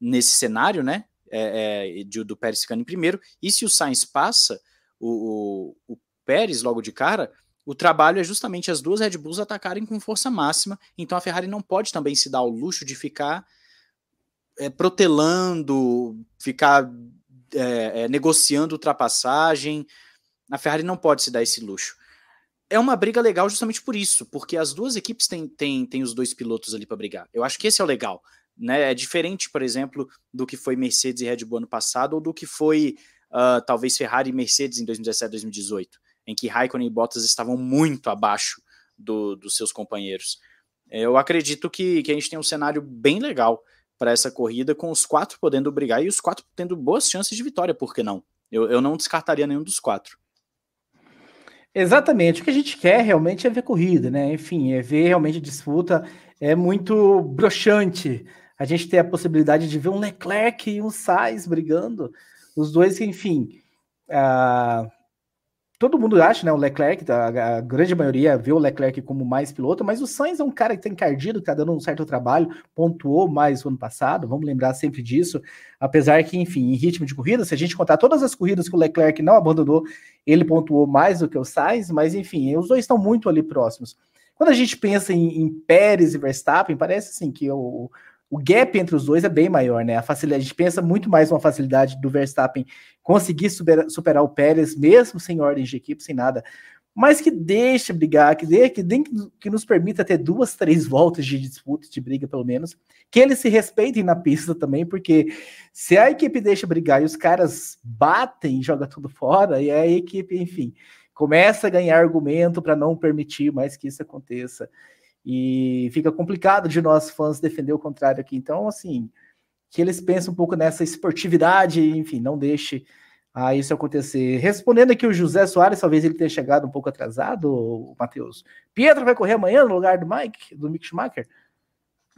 nesse cenário, né? É, é, de, do Pérez ficando em primeiro. E se o Sainz passa o, o, o Pérez logo de cara, o trabalho é justamente as duas Red Bulls atacarem com força máxima, então a Ferrari não pode também se dar o luxo de ficar é, protelando, ficar é, é, negociando ultrapassagem. A Ferrari não pode se dar esse luxo. É uma briga legal justamente por isso, porque as duas equipes têm, têm, têm os dois pilotos ali para brigar. Eu acho que esse é o legal. Né? É diferente, por exemplo, do que foi Mercedes e Red Bull ano passado, ou do que foi uh, talvez Ferrari e Mercedes em 2017, 2018 em que Raikkonen e Bottas estavam muito abaixo do, dos seus companheiros. Eu acredito que, que a gente tem um cenário bem legal para essa corrida, com os quatro podendo brigar e os quatro tendo boas chances de vitória, por que não? Eu, eu não descartaria nenhum dos quatro. Exatamente, o que a gente quer realmente é ver corrida, né? Enfim, é ver realmente disputa. É muito broxante a gente ter a possibilidade de ver um Leclerc e um Sainz brigando. Os dois, enfim, uh, todo mundo acha, né? O Leclerc, tá, a, grande maioria vê o Leclerc como mais piloto, mas o Sainz é um cara que tem encardido, que tá dando um certo trabalho, pontuou mais o ano passado, vamos lembrar sempre disso. Apesar que, enfim, em ritmo de corrida, se a gente contar todas as corridas que o Leclerc não abandonou, ele pontuou mais do que o Sainz, mas enfim, os dois estão muito ali próximos. Quando a gente pensa em, em Pérez e Verstappen, parece assim que o, o gap entre os dois é bem maior, né? A facilidade, a gente pensa muito mais uma facilidade do Verstappen conseguir superar, superar o Pérez, mesmo sem ordens de equipe, sem nada, mas que deixe brigar, que, dê, que, que nos permita ter duas, três voltas de disputa, de briga pelo menos, que eles se respeitem na pista também, porque se a equipe deixa brigar e os caras batem joga tudo fora, e a equipe, enfim, começa a ganhar argumento para não permitir mais que isso aconteça. E fica complicado de nós fãs defender o contrário aqui. Então, assim, que eles pensem um pouco nessa esportividade, enfim, não deixe a isso acontecer. Respondendo aqui o José Soares, talvez ele tenha chegado um pouco atrasado, Matheus. Pietro vai correr amanhã no lugar do Mike, do Mick Schumacher?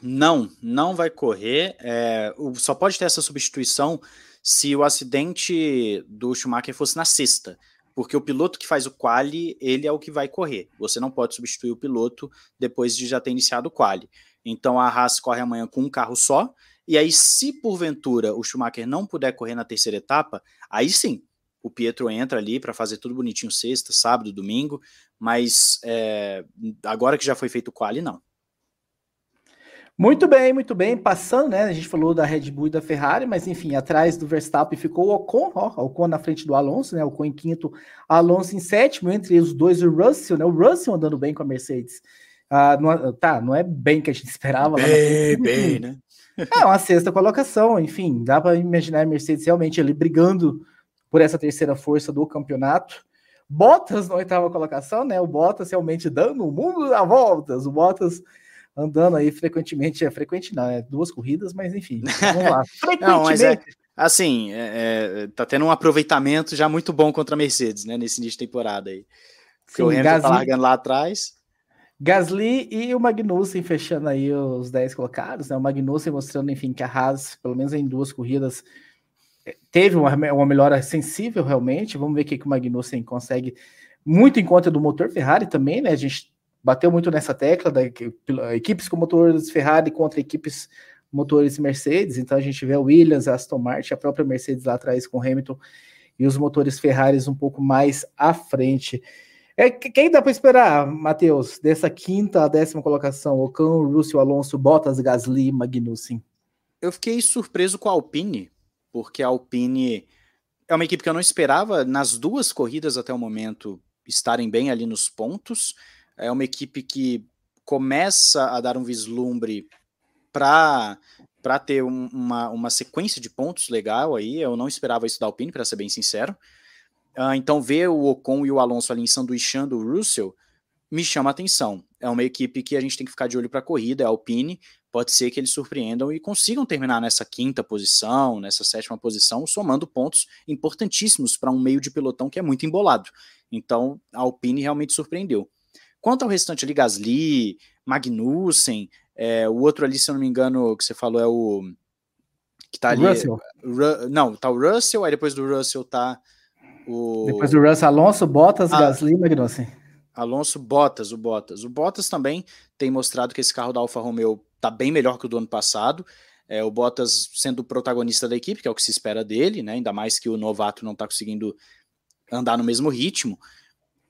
Não, não vai correr. É, só pode ter essa substituição se o acidente do Schumacher fosse na sexta porque o piloto que faz o quali, ele é o que vai correr. Você não pode substituir o piloto depois de já ter iniciado o quali. Então a Haas corre amanhã com um carro só, e aí se porventura o Schumacher não puder correr na terceira etapa, aí sim, o Pietro entra ali para fazer tudo bonitinho sexta, sábado, domingo, mas é, agora que já foi feito o quali, não. Muito bem, muito bem. Passando, né? A gente falou da Red Bull e da Ferrari, mas enfim, atrás do Verstappen ficou o Ocon, ó, o Ocon na frente do Alonso, né? O Ocon em quinto, Alonso em sétimo, entre os dois o Russell, né? O Russell andando bem com a Mercedes. Ah, não, tá, não é bem que a gente esperava. Bem, mas, bem, né? É uma sexta colocação, enfim, dá para imaginar a Mercedes realmente ali brigando por essa terceira força do campeonato. Bottas na oitava colocação, né? O Bottas realmente dando o mundo a voltas. O Bottas andando aí frequentemente, é frequente não, é duas corridas, mas enfim, vamos lá. não, mas é, assim, é, é, tá tendo um aproveitamento já muito bom contra a Mercedes, né, nesse início de temporada aí. Porque Sim, o Hamilton tá Gasly, tá largando lá atrás. Gasly e o Magnussen fechando aí os 10 colocados, né, o Magnussen mostrando, enfim, que a Haas, pelo menos em duas corridas, teve uma, uma melhora sensível realmente, vamos ver o que, que o Magnussen consegue, muito em conta do motor Ferrari também, né, a gente bateu muito nessa tecla da equipes com motores Ferrari contra equipes motores Mercedes. Então a gente vê Williams, a Aston Martin, a própria Mercedes lá atrás com Hamilton e os motores Ferrari um pouco mais à frente. É, quem dá para esperar, Matheus, dessa quinta a décima colocação? Ocon, Russell, Alonso, Bottas, Gasly, Magnussen. Eu fiquei surpreso com a Alpine, porque a Alpine é uma equipe que eu não esperava nas duas corridas até o momento estarem bem ali nos pontos. É uma equipe que começa a dar um vislumbre para para ter um, uma, uma sequência de pontos legal aí. Eu não esperava isso da Alpine, para ser bem sincero. Uh, então, ver o Ocon e o Alonso ali sanduichando o Russell me chama a atenção. É uma equipe que a gente tem que ficar de olho para a corrida, é a Alpine. Pode ser que eles surpreendam e consigam terminar nessa quinta posição, nessa sétima posição, somando pontos importantíssimos para um meio de pelotão que é muito embolado. Então, a Alpine realmente surpreendeu. Quanto ao restante ali, Gasly, Magnussen, é, o outro ali, se eu não me engano, que você falou é o. Que tá ali. Russell. Ru, não, tá o Russell, aí depois do Russell tá o. Depois do Russell, Alonso, Bottas, ah, Gasly e Magnussen. Alonso, Bottas, o Bottas. O Bottas também tem mostrado que esse carro da Alfa Romeo tá bem melhor que o do ano passado. É, o Bottas sendo o protagonista da equipe, que é o que se espera dele, né? Ainda mais que o novato não tá conseguindo andar no mesmo ritmo.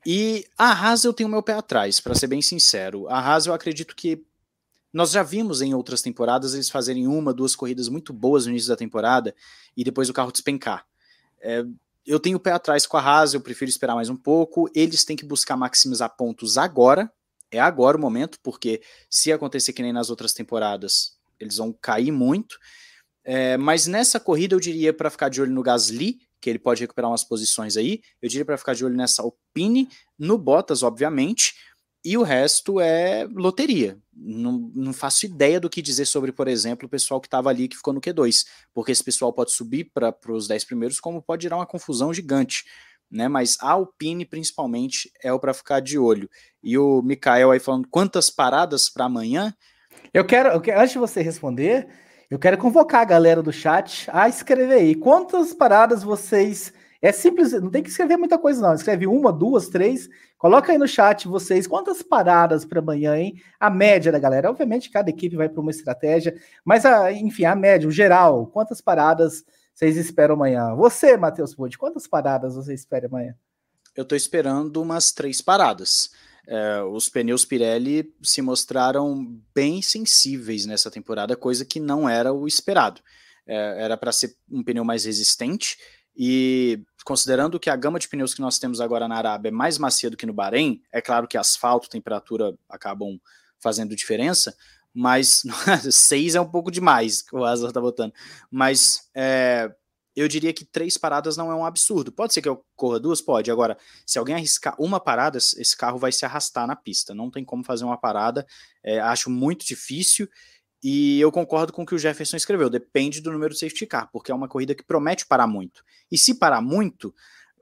E a Haas eu tenho meu pé atrás, para ser bem sincero. A Haas eu acredito que nós já vimos em outras temporadas eles fazerem uma, duas corridas muito boas no início da temporada e depois o carro despencar. É, eu tenho o pé atrás com a Haas, eu prefiro esperar mais um pouco. Eles têm que buscar maximizar pontos agora, é agora o momento, porque se acontecer que nem nas outras temporadas, eles vão cair muito. É, mas nessa corrida eu diria para ficar de olho no Gasly, que ele pode recuperar umas posições aí. Eu diria para ficar de olho nessa Alpine, no Bottas, obviamente, e o resto é loteria. Não, não faço ideia do que dizer sobre, por exemplo, o pessoal que estava ali que ficou no Q2, porque esse pessoal pode subir para os 10 primeiros, como pode gerar uma confusão gigante. Né, mas a Alpine principalmente é o para ficar de olho. E o Mikael aí falando quantas paradas para amanhã? Eu quero, eu quero, antes de você responder, eu quero convocar a galera do chat a escrever aí. Quantas paradas vocês. É simples, não tem que escrever muita coisa, não. Escreve uma, duas, três. Coloca aí no chat vocês quantas paradas para amanhã, hein? A média da galera. Obviamente, cada equipe vai para uma estratégia, mas, a, enfim, a média, o geral, quantas paradas vocês esperam amanhã? Você, Matheus Bode, quantas paradas você espera amanhã? Eu estou esperando umas três paradas é, os pneus Pirelli se mostraram bem sensíveis nessa temporada, coisa que não era o esperado. É, era para ser um pneu mais resistente e considerando que a gama de pneus que nós temos agora na Arábia é mais macia do que no Bahrein, é claro que asfalto, temperatura acabam fazendo diferença, mas seis é um pouco demais que o Asa está botando. Mas é, eu diria que três paradas não é um absurdo. Pode ser que eu corra duas? Pode. Agora, se alguém arriscar uma parada, esse carro vai se arrastar na pista. Não tem como fazer uma parada. É, acho muito difícil. E eu concordo com o que o Jefferson escreveu. Depende do número de safety car, porque é uma corrida que promete parar muito. E se parar muito,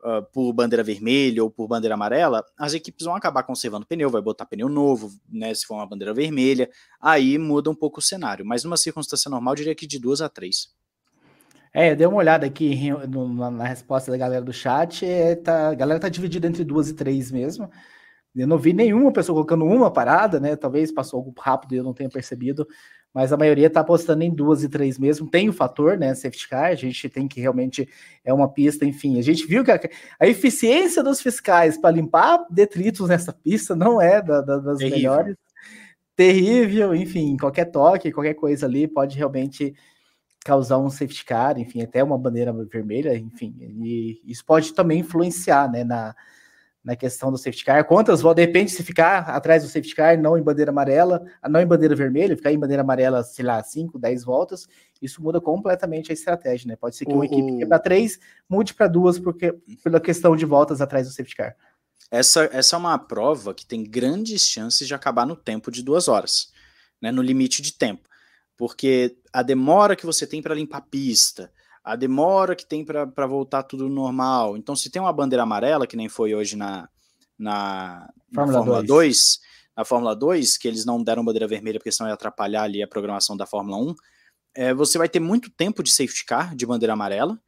uh, por bandeira vermelha ou por bandeira amarela, as equipes vão acabar conservando pneu, vai botar pneu novo, né? Se for uma bandeira vermelha, aí muda um pouco o cenário. Mas numa circunstância normal, diria que de duas a três. É, eu dei uma olhada aqui na resposta da galera do chat. É, tá, a galera tá dividida entre duas e três mesmo. Eu não vi nenhuma pessoa colocando uma parada, né? Talvez passou algo rápido e eu não tenha percebido, mas a maioria está apostando em duas e três mesmo. Tem o fator, né? Safety car, a gente tem que realmente é uma pista, enfim. A gente viu que a, a eficiência dos fiscais para limpar detritos nessa pista não é da, da, das Terrível. melhores. Terrível, enfim, qualquer toque, qualquer coisa ali pode realmente causar um safety car, enfim, até uma bandeira vermelha, enfim, e isso pode também influenciar, né, na, na questão do safety car. Quantas voltas, de repente, se ficar atrás do safety car, não em bandeira amarela, não em bandeira vermelha, ficar em bandeira amarela, sei lá, 5, 10 voltas, isso muda completamente a estratégia, né? Pode ser que uma equipe que para três mude para duas, porque pela questão de voltas atrás do safety car. Essa, essa é uma prova que tem grandes chances de acabar no tempo de duas horas, né? No limite de tempo. Porque a demora que você tem para limpar a pista, a demora que tem para voltar tudo normal. Então, se tem uma bandeira amarela, que nem foi hoje na, na, Fórmula, na Fórmula 2. 2, na Fórmula 2, que eles não deram bandeira vermelha porque senão ia atrapalhar ali a programação da Fórmula 1, é, você vai ter muito tempo de safety car, de bandeira amarela,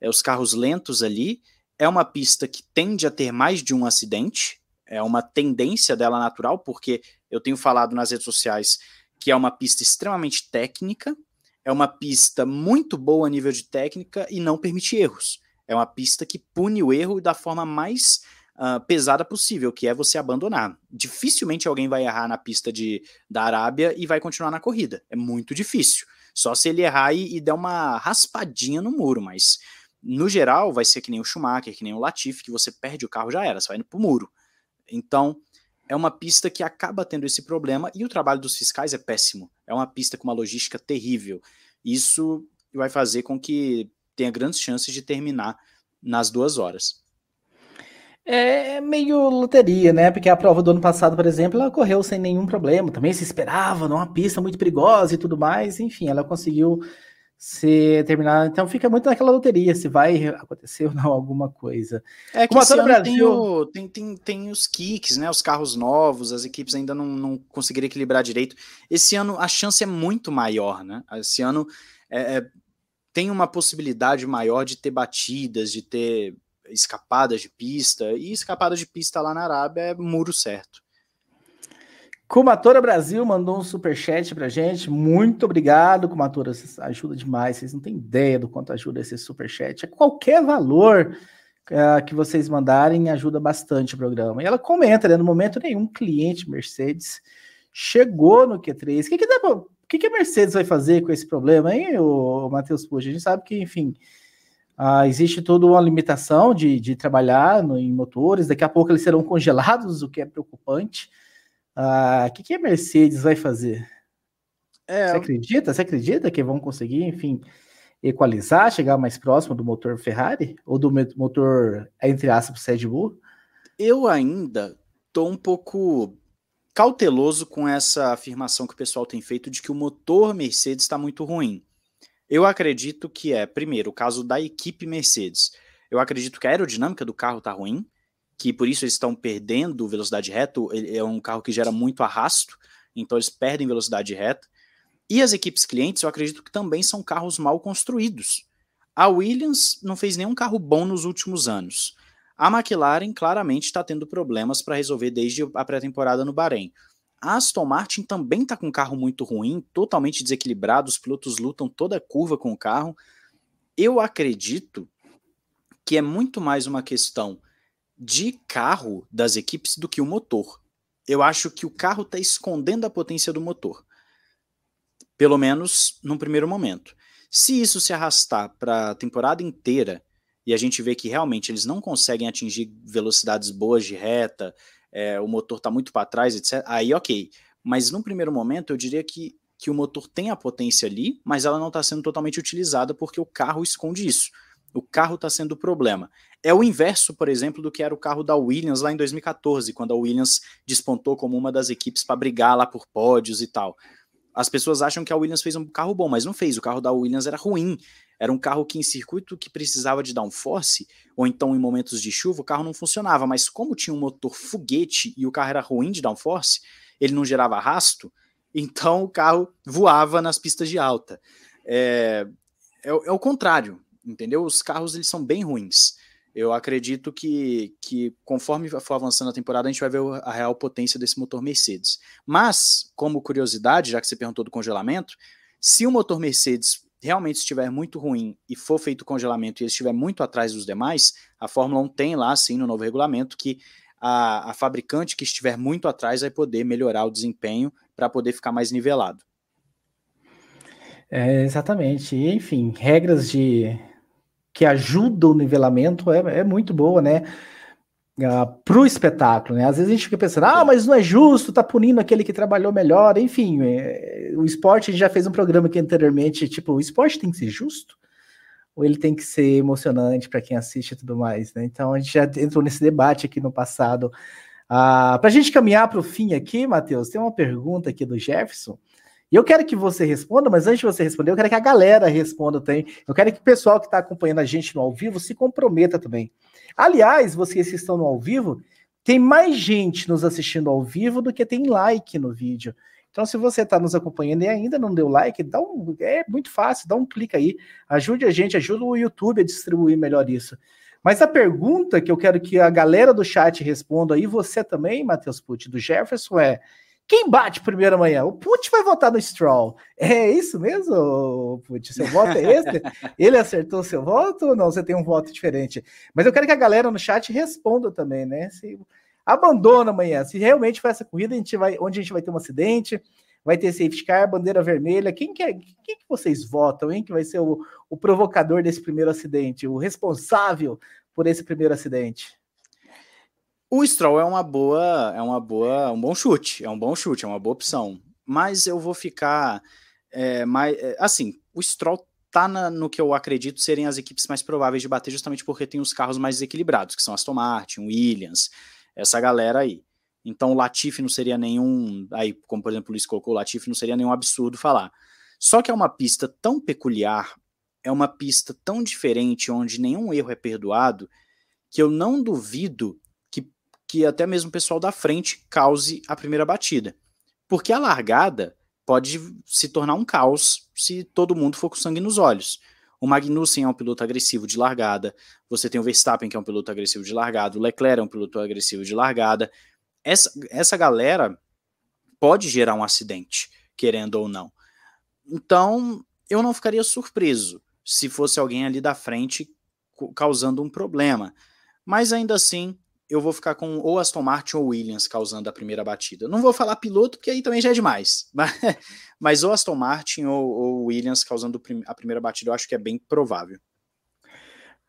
é, os carros lentos ali, é uma pista que tende a ter mais de um acidente, é uma tendência dela natural, porque eu tenho falado nas redes sociais que é uma pista extremamente técnica, é uma pista muito boa a nível de técnica e não permite erros. É uma pista que pune o erro da forma mais uh, pesada possível, que é você abandonar. Dificilmente alguém vai errar na pista de, da Arábia e vai continuar na corrida. É muito difícil. Só se ele errar e, e der uma raspadinha no muro, mas no geral vai ser que nem o Schumacher, que nem o Latifi, que você perde o carro já era, você vai indo pro muro. Então, é uma pista que acaba tendo esse problema e o trabalho dos fiscais é péssimo. É uma pista com uma logística terrível. Isso vai fazer com que tenha grandes chances de terminar nas duas horas. É meio loteria, né? Porque a prova do ano passado, por exemplo, ela correu sem nenhum problema. Também se esperava numa pista muito perigosa e tudo mais. Enfim, ela conseguiu se terminar. Então fica muito naquela loteria se vai acontecer ou não alguma coisa. É que esse Brasil... tem, o, tem, tem, tem, os kicks, né? Os carros novos, as equipes ainda não, não conseguiram equilibrar direito. Esse ano a chance é muito maior, né? Esse ano é, é, tem uma possibilidade maior de ter batidas, de ter escapadas de pista, e escapada de pista lá na Arábia é muro certo. Comatora Brasil mandou um super chat pra gente. Muito obrigado, Comatora. Vocês ajuda demais. Vocês não têm ideia do quanto ajuda esse super chat. É qualquer valor uh, que vocês mandarem ajuda bastante o programa. E ela comenta, né? No momento nenhum cliente Mercedes chegou no Q3. O que, que, dá pra, que, que a Mercedes vai fazer com esse problema, hein, o Matheus Puxa? A gente sabe que, enfim, uh, existe toda uma limitação de, de trabalhar no, em motores. Daqui a pouco eles serão congelados, o que é preocupante. Ah, o que, que a Mercedes vai fazer? É, Você acredita? Você acredita que vão conseguir, enfim, equalizar, chegar mais próximo do motor Ferrari? Ou do motor, entre aspas, Red Bull? Eu ainda estou um pouco cauteloso com essa afirmação que o pessoal tem feito de que o motor Mercedes está muito ruim. Eu acredito que é, primeiro, o caso da equipe Mercedes. Eu acredito que a aerodinâmica do carro está ruim, que por isso eles estão perdendo velocidade reta. É um carro que gera muito arrasto, então eles perdem velocidade reta. E as equipes clientes, eu acredito que também são carros mal construídos. A Williams não fez nenhum carro bom nos últimos anos. A McLaren claramente está tendo problemas para resolver desde a pré-temporada no Bahrein. A Aston Martin também está com um carro muito ruim, totalmente desequilibrado, os pilotos lutam toda curva com o carro. Eu acredito que é muito mais uma questão de carro das equipes do que o motor. Eu acho que o carro está escondendo a potência do motor. Pelo menos num primeiro momento. Se isso se arrastar para a temporada inteira e a gente vê que realmente eles não conseguem atingir velocidades boas de reta, é, o motor está muito para trás, etc., aí ok. Mas num primeiro momento eu diria que, que o motor tem a potência ali, mas ela não está sendo totalmente utilizada porque o carro esconde isso. O carro está sendo o problema. É o inverso, por exemplo, do que era o carro da Williams lá em 2014, quando a Williams despontou como uma das equipes para brigar lá por pódios e tal. As pessoas acham que a Williams fez um carro bom, mas não fez. O carro da Williams era ruim. Era um carro que em circuito que precisava de downforce, ou então em momentos de chuva, o carro não funcionava. Mas como tinha um motor foguete e o carro era ruim de downforce, ele não gerava arrasto, então o carro voava nas pistas de alta. É, é, é o contrário, entendeu? Os carros eles são bem ruins. Eu acredito que, que conforme for avançando a temporada, a gente vai ver a real potência desse motor Mercedes. Mas, como curiosidade, já que você perguntou do congelamento, se o motor Mercedes realmente estiver muito ruim e for feito congelamento e estiver muito atrás dos demais, a Fórmula 1 tem lá, sim, no novo regulamento, que a, a fabricante que estiver muito atrás vai poder melhorar o desempenho para poder ficar mais nivelado. É, exatamente. Enfim, regras de que ajudam o nivelamento é, é muito boa, né? Uh, para o espetáculo, né? Às vezes a gente fica pensando, ah, mas não é justo, tá punindo aquele que trabalhou melhor, enfim, é, o esporte, a gente já fez um programa aqui anteriormente, tipo, o esporte tem que ser justo, ou ele tem que ser emocionante para quem assiste e tudo mais, né? Então a gente já entrou nesse debate aqui no passado. Uh, para a gente caminhar para o fim aqui, Matheus, tem uma pergunta aqui do Jefferson, e eu quero que você responda, mas antes de você responder, eu quero que a galera responda também. Eu quero que o pessoal que está acompanhando a gente no ao vivo se comprometa também. Aliás, vocês que estão no ao vivo, tem mais gente nos assistindo ao vivo do que tem like no vídeo. Então, se você está nos acompanhando e ainda não deu like, dá um, é muito fácil, dá um clique aí, ajude a gente, ajuda o YouTube a distribuir melhor isso. Mas a pergunta que eu quero que a galera do chat responda aí, você também, Matheus Pucci, do Jefferson, é: quem bate primeiro amanhã? O Putin vai votar no Stroll. É isso mesmo, Putin? Seu voto é esse? Ele acertou seu voto ou não? Você tem um voto diferente? Mas eu quero que a galera no chat responda também, né? Se abandona amanhã. Se realmente for essa corrida, a gente vai, onde a gente vai ter um acidente, vai ter safety car, bandeira vermelha. Quem que, é, quem que vocês votam, hein? Que vai ser o, o provocador desse primeiro acidente, o responsável por esse primeiro acidente? O Stroll é uma boa, é uma boa, um bom chute, é um bom chute, é uma boa opção. Mas eu vou ficar é, mais, é, assim, o Stroll tá na, no que eu acredito serem as equipes mais prováveis de bater, justamente porque tem os carros mais desequilibrados, que são Aston Martin, Williams, essa galera aí. Então o Latifi não seria nenhum, aí como por exemplo o Luiz colocou, o Latifi não seria nenhum absurdo falar. Só que é uma pista tão peculiar, é uma pista tão diferente, onde nenhum erro é perdoado, que eu não duvido que até mesmo o pessoal da frente cause a primeira batida. Porque a largada pode se tornar um caos se todo mundo for com sangue nos olhos. O Magnussen é um piloto agressivo de largada, você tem o Verstappen, que é um piloto agressivo de largada, o Leclerc é um piloto agressivo de largada. Essa, essa galera pode gerar um acidente, querendo ou não. Então, eu não ficaria surpreso se fosse alguém ali da frente causando um problema. Mas ainda assim, eu vou ficar com ou Aston Martin ou Williams causando a primeira batida. Não vou falar piloto, porque aí também já é demais. Mas ou Aston Martin ou, ou Williams causando a primeira batida, eu acho que é bem provável.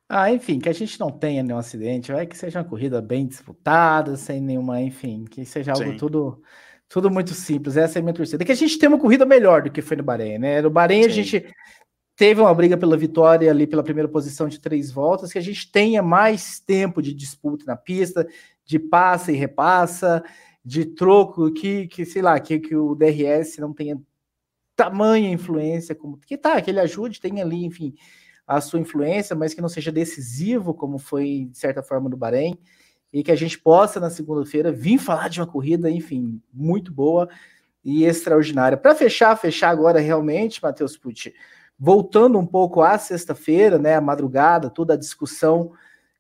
Ah, enfim, que a gente não tenha nenhum acidente, vai que seja uma corrida bem disputada, sem nenhuma, enfim, que seja algo Sim. tudo tudo muito simples. Essa é a minha torcida. Que a gente tenha uma corrida melhor do que foi no Bahrein, né? No Bahrein Sim. a gente teve uma briga pela vitória ali pela primeira posição de três voltas, que a gente tenha mais tempo de disputa na pista, de passa e repassa, de troco, que, que sei lá, que, que o DRS não tenha tamanha influência, como que tá, que ele ajude, tem ali, enfim, a sua influência, mas que não seja decisivo, como foi de certa forma no Bahrein, e que a gente possa na segunda-feira vir falar de uma corrida, enfim, muito boa e extraordinária. Para fechar, fechar agora realmente, Matheus Pucci, voltando um pouco à sexta-feira, né, a madrugada, toda a discussão.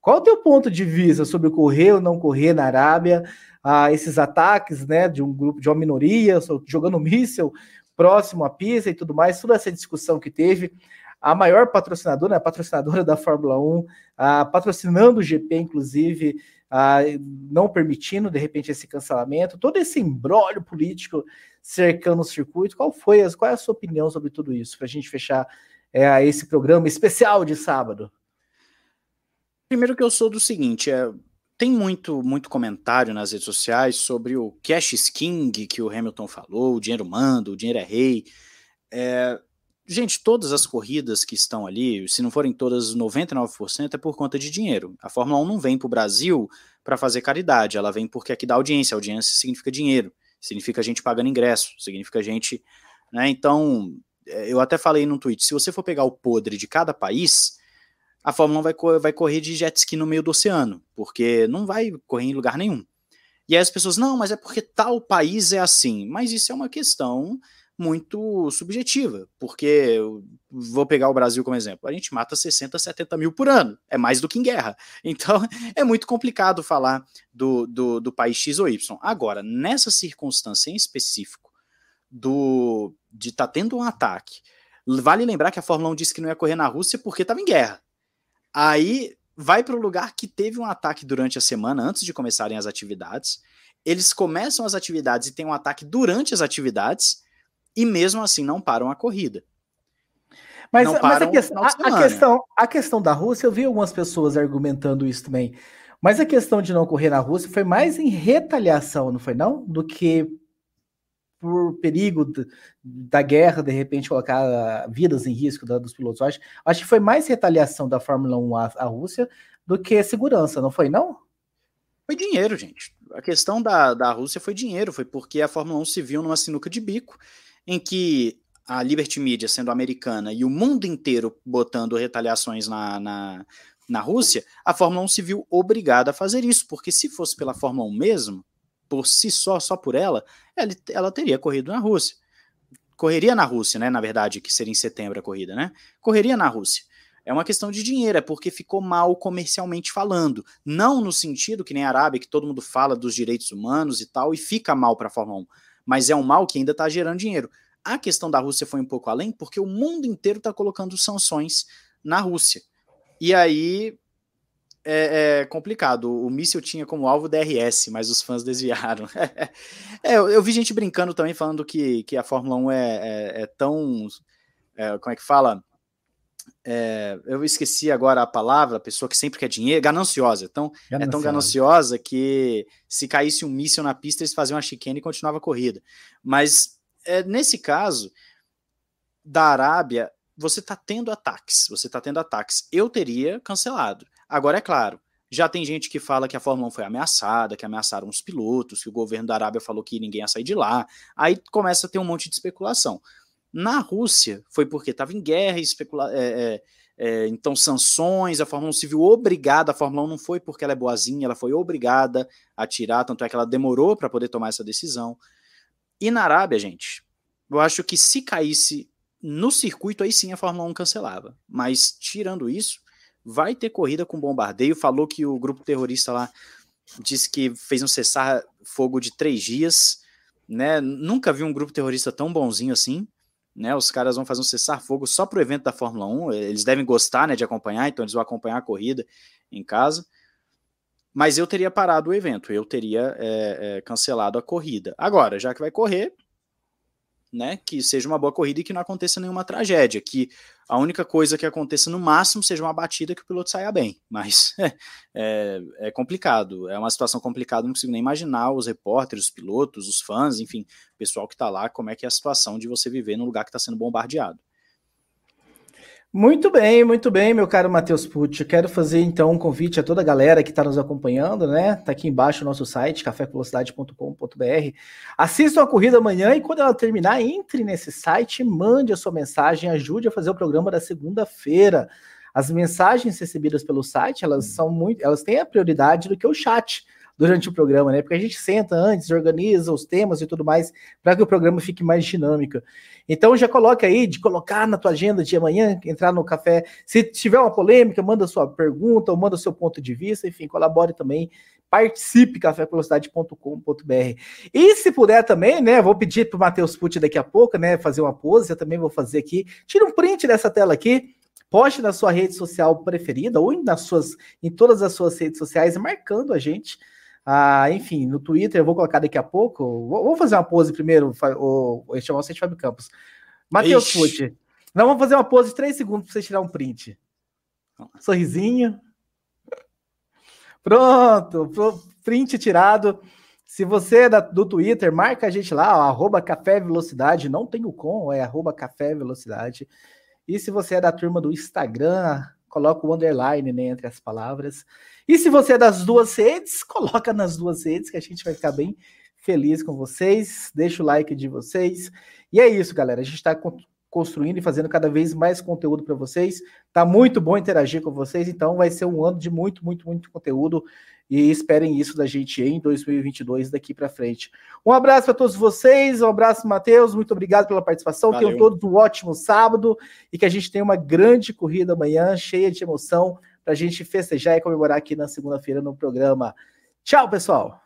Qual o teu ponto de vista sobre correr ou não correr na Arábia? Ah, esses ataques, né, de um grupo, de uma minoria, jogando míssil próximo à pista e tudo mais, toda essa discussão que teve. A maior patrocinadora, a patrocinadora da Fórmula 1, ah, patrocinando o GP, inclusive, ah, não permitindo, de repente, esse cancelamento, todo esse embrólio político cercando o circuito. Qual foi a, qual é a sua opinião sobre tudo isso, para a gente fechar é, esse programa especial de sábado? Primeiro que eu sou do seguinte, é, tem muito, muito comentário nas redes sociais sobre o cash king que o Hamilton falou, o dinheiro manda, o dinheiro é rei. É, Gente, todas as corridas que estão ali, se não forem todas 99%, é por conta de dinheiro. A Fórmula 1 não vem para o Brasil para fazer caridade, ela vem porque aqui dá audiência. Audiência significa dinheiro, significa a gente pagando ingresso, significa a gente. Né? Então, é, eu até falei no tweet: se você for pegar o podre de cada país, a Fórmula 1 vai, vai correr de jet ski no meio do oceano, porque não vai correr em lugar nenhum. E aí as pessoas, não, mas é porque tal país é assim. Mas isso é uma questão muito subjetiva, porque vou pegar o Brasil como exemplo, a gente mata 60, 70 mil por ano, é mais do que em guerra. Então é muito complicado falar do, do, do país X ou Y. Agora, nessa circunstância em específico, do de estar tá tendo um ataque, vale lembrar que a Fórmula 1 disse que não ia correr na Rússia porque estava em guerra. Aí vai para o lugar que teve um ataque durante a semana, antes de começarem as atividades. Eles começam as atividades e tem um ataque durante as atividades e mesmo assim não param a corrida. Mas, mas a, que, a, a, questão, a questão da Rússia, eu vi algumas pessoas argumentando isso também. Mas a questão de não correr na Rússia foi mais em retaliação, não foi não? Do que por perigo da guerra, de repente colocar vidas em risco dos pilotos. Acho, acho que foi mais retaliação da Fórmula 1 à, à Rússia do que segurança, não foi não? Foi dinheiro, gente. A questão da, da Rússia foi dinheiro, foi porque a Fórmula 1 se viu numa sinuca de bico em que a Liberty Media, sendo americana, e o mundo inteiro botando retaliações na, na, na Rússia, a Fórmula 1 se viu obrigada a fazer isso, porque se fosse pela Fórmula 1 mesmo, por si só, só por ela, ela, ela teria corrido na Rússia. Correria na Rússia, né? Na verdade, que seria em setembro a corrida, né? Correria na Rússia. É uma questão de dinheiro, é porque ficou mal comercialmente falando. Não no sentido que nem a Arábia, que todo mundo fala dos direitos humanos e tal, e fica mal para a Fórmula 1. Mas é um mal que ainda está gerando dinheiro. A questão da Rússia foi um pouco além, porque o mundo inteiro está colocando sanções na Rússia. E aí é, é, complicado. O míssil tinha como alvo DRS, mas os fãs desviaram. é, eu, eu, vi gente brincando também, falando que, que a Fórmula 1 é, é, é tão. É, como é que fala? Eu esqueci agora a palavra, a pessoa que sempre quer dinheiro, gananciosa. Então, gananciosa. é tão gananciosa que se caísse um míssil na pista, eles faziam uma chicane e continuava a corrida. Mas é, nesse caso da Arábia, você está tendo ataques, você está tendo ataques. Eu teria cancelado. Agora, é claro, já tem gente que fala que a Fórmula 1 foi ameaçada, que ameaçaram os pilotos, que o governo da Arábia falou que ninguém ia sair de lá. Aí começa a ter um monte de especulação. Na Rússia, foi porque estava em guerra, especula é, é, é, então sanções, a Fórmula 1 se viu obrigada, a Fórmula 1 não foi porque ela é boazinha, ela foi obrigada a tirar, tanto é que ela demorou para poder tomar essa decisão. E na Arábia, gente, eu acho que se caísse no circuito, aí sim a Fórmula 1 cancelava. Mas tirando isso, vai ter corrida com bombardeio. Falou que o grupo terrorista lá disse que fez um cessar-fogo de três dias. Né? Nunca vi um grupo terrorista tão bonzinho assim. Né? Os caras vão fazer um cessar-fogo só para o evento da Fórmula 1. Eles devem gostar né, de acompanhar, então eles vão acompanhar a corrida em casa. Mas eu teria parado o evento, eu teria é, é, cancelado a corrida. Agora, já que vai correr, né, que seja uma boa corrida e que não aconteça nenhuma tragédia, que a única coisa que aconteça no máximo seja uma batida que o piloto saia bem, mas é, é, complicado, é uma situação complicada, não consigo nem imaginar os repórteres, os pilotos, os fãs, enfim, o pessoal que está lá, como é que é a situação de você viver num lugar que está sendo bombardeado. Muito bem, muito bem, meu caro Matheus Pucci. Eu quero fazer então um convite a toda a galera que está nos acompanhando, né? Tá aqui embaixo o nosso site, cafévelocidade.com.br. Assistam a corrida amanhã e quando ela terminar, entre nesse site, mande a sua mensagem, ajude a fazer o programa da segunda-feira. As mensagens recebidas pelo site, elas são muito, elas têm a prioridade do que o chat durante o programa, né? Porque a gente senta antes, organiza os temas e tudo mais, para que o programa fique mais dinâmico. Então já coloca aí de colocar na tua agenda de amanhã, entrar no café. Se tiver uma polêmica, manda sua pergunta ou manda seu ponto de vista, enfim, colabore também. Participe cafévelocidade.com.br. E se puder também, né? Vou pedir para o Matheus Pucci daqui a pouco, né? Fazer uma pose, eu também vou fazer aqui. Tira um print dessa tela aqui, poste na sua rede social preferida ou nas suas, em todas as suas redes sociais, marcando a gente ah, enfim, no Twitter, eu vou colocar daqui a pouco. Vou, fazer uma pose primeiro, o, o chamar o Fábio Campos. Matheus Pucci. Não, vamos fazer uma pose de três segundos para você tirar um print. Sorrisinho. Pronto, print tirado. Se você é da, do Twitter, marca a gente lá, ó, arroba Café Velocidade, não tem o com, é arroba Café Velocidade. E se você é da turma do Instagram, coloca o underline né, entre as palavras. E se você é das duas redes, coloca nas duas redes que a gente vai ficar bem feliz com vocês. Deixa o like de vocês. E é isso, galera. A gente está construindo e fazendo cada vez mais conteúdo para vocês. Tá muito bom interagir com vocês, então vai ser um ano de muito, muito, muito conteúdo e esperem isso da gente em 2022 daqui para frente. Um abraço para todos vocês, um abraço, Matheus, muito obrigado pela participação. Valeu. Tenham todos um ótimo sábado e que a gente tenha uma grande corrida amanhã, cheia de emoção, para a gente festejar e comemorar aqui na segunda-feira no programa. Tchau, pessoal!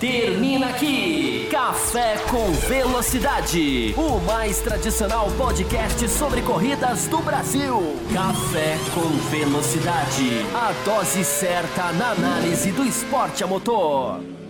Termina aqui Café com Velocidade, o mais tradicional podcast sobre corridas do Brasil. Café com Velocidade, a dose certa na análise do esporte a motor.